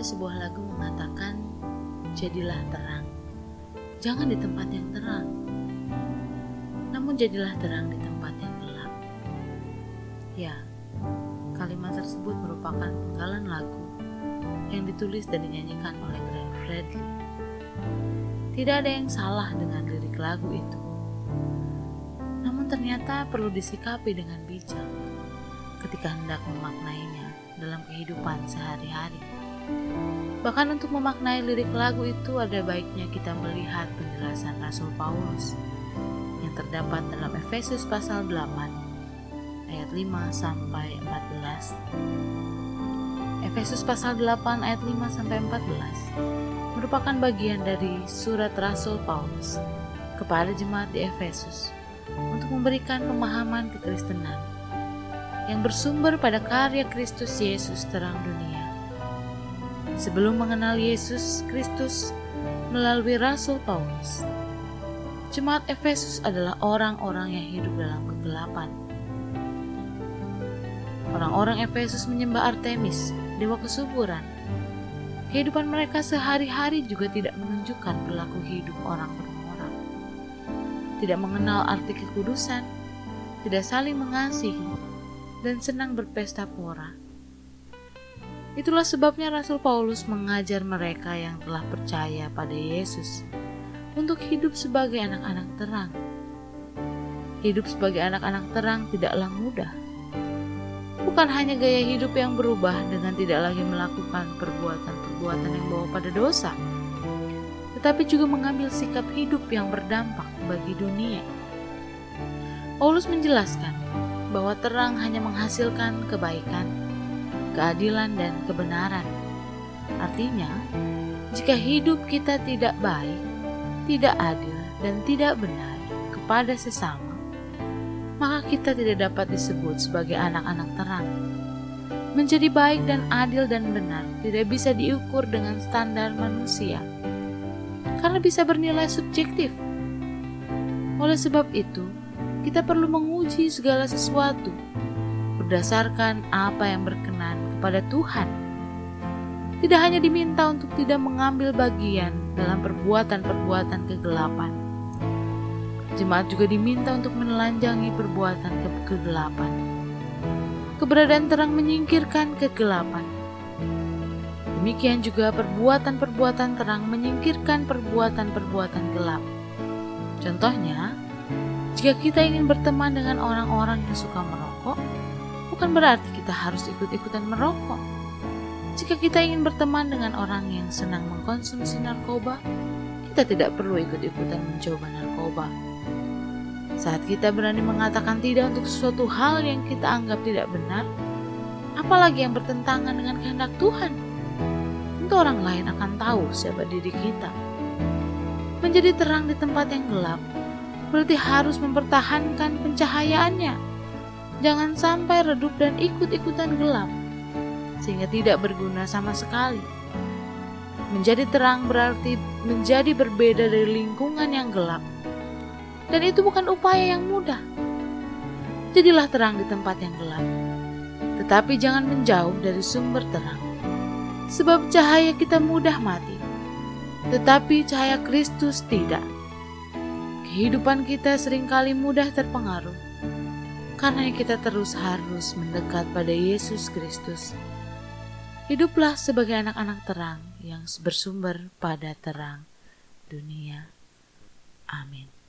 Ada sebuah lagu mengatakan, "Jadilah terang, jangan di tempat yang terang, namun jadilah terang di tempat yang gelap." Ya, kalimat tersebut merupakan penggalan lagu yang ditulis dan dinyanyikan oleh Glenn Fredly. Tidak ada yang salah dengan lirik lagu itu, namun ternyata perlu disikapi dengan bijak ketika hendak memaknainya dalam kehidupan sehari-hari. Bahkan untuk memaknai lirik lagu itu ada baiknya kita melihat penjelasan Rasul Paulus yang terdapat dalam Efesus pasal 8 ayat 5 sampai 14. Efesus pasal 8 ayat 5 sampai 14 merupakan bagian dari surat Rasul Paulus kepada jemaat di Efesus untuk memberikan pemahaman kekristenan yang bersumber pada karya Kristus Yesus terang dunia sebelum mengenal Yesus Kristus melalui Rasul Paulus. Jemaat Efesus adalah orang-orang yang hidup dalam kegelapan. Orang-orang Efesus menyembah Artemis, dewa kesuburan. Kehidupan mereka sehari-hari juga tidak menunjukkan perilaku hidup orang bermoral. Tidak mengenal arti kekudusan, tidak saling mengasihi, dan senang berpesta pora Itulah sebabnya Rasul Paulus mengajar mereka yang telah percaya pada Yesus untuk hidup sebagai anak-anak terang. Hidup sebagai anak-anak terang tidaklah mudah. Bukan hanya gaya hidup yang berubah dengan tidak lagi melakukan perbuatan-perbuatan yang bawa pada dosa, tetapi juga mengambil sikap hidup yang berdampak bagi dunia. Paulus menjelaskan bahwa terang hanya menghasilkan kebaikan keadilan, dan kebenaran. Artinya, jika hidup kita tidak baik, tidak adil, dan tidak benar kepada sesama, maka kita tidak dapat disebut sebagai anak-anak terang. Menjadi baik dan adil dan benar tidak bisa diukur dengan standar manusia, karena bisa bernilai subjektif. Oleh sebab itu, kita perlu menguji segala sesuatu berdasarkan apa yang berkenan kepada Tuhan. Tidak hanya diminta untuk tidak mengambil bagian dalam perbuatan-perbuatan kegelapan. Jemaat juga diminta untuk menelanjangi perbuatan ke kegelapan. Keberadaan terang menyingkirkan kegelapan. Demikian juga perbuatan-perbuatan terang menyingkirkan perbuatan-perbuatan gelap. Contohnya, jika kita ingin berteman dengan orang-orang yang suka merokok, bukan berarti kita harus ikut-ikutan merokok. Jika kita ingin berteman dengan orang yang senang mengkonsumsi narkoba, kita tidak perlu ikut-ikutan mencoba narkoba. Saat kita berani mengatakan tidak untuk sesuatu hal yang kita anggap tidak benar, apalagi yang bertentangan dengan kehendak Tuhan, tentu orang lain akan tahu siapa diri kita. Menjadi terang di tempat yang gelap berarti harus mempertahankan pencahayaannya Jangan sampai redup dan ikut-ikutan gelap, sehingga tidak berguna sama sekali. Menjadi terang berarti menjadi berbeda dari lingkungan yang gelap, dan itu bukan upaya yang mudah. Jadilah terang di tempat yang gelap, tetapi jangan menjauh dari sumber terang, sebab cahaya kita mudah mati, tetapi cahaya Kristus tidak. Kehidupan kita sering kali mudah terpengaruh karena kita terus harus mendekat pada Yesus Kristus. Hiduplah sebagai anak-anak terang yang bersumber pada terang dunia. Amin.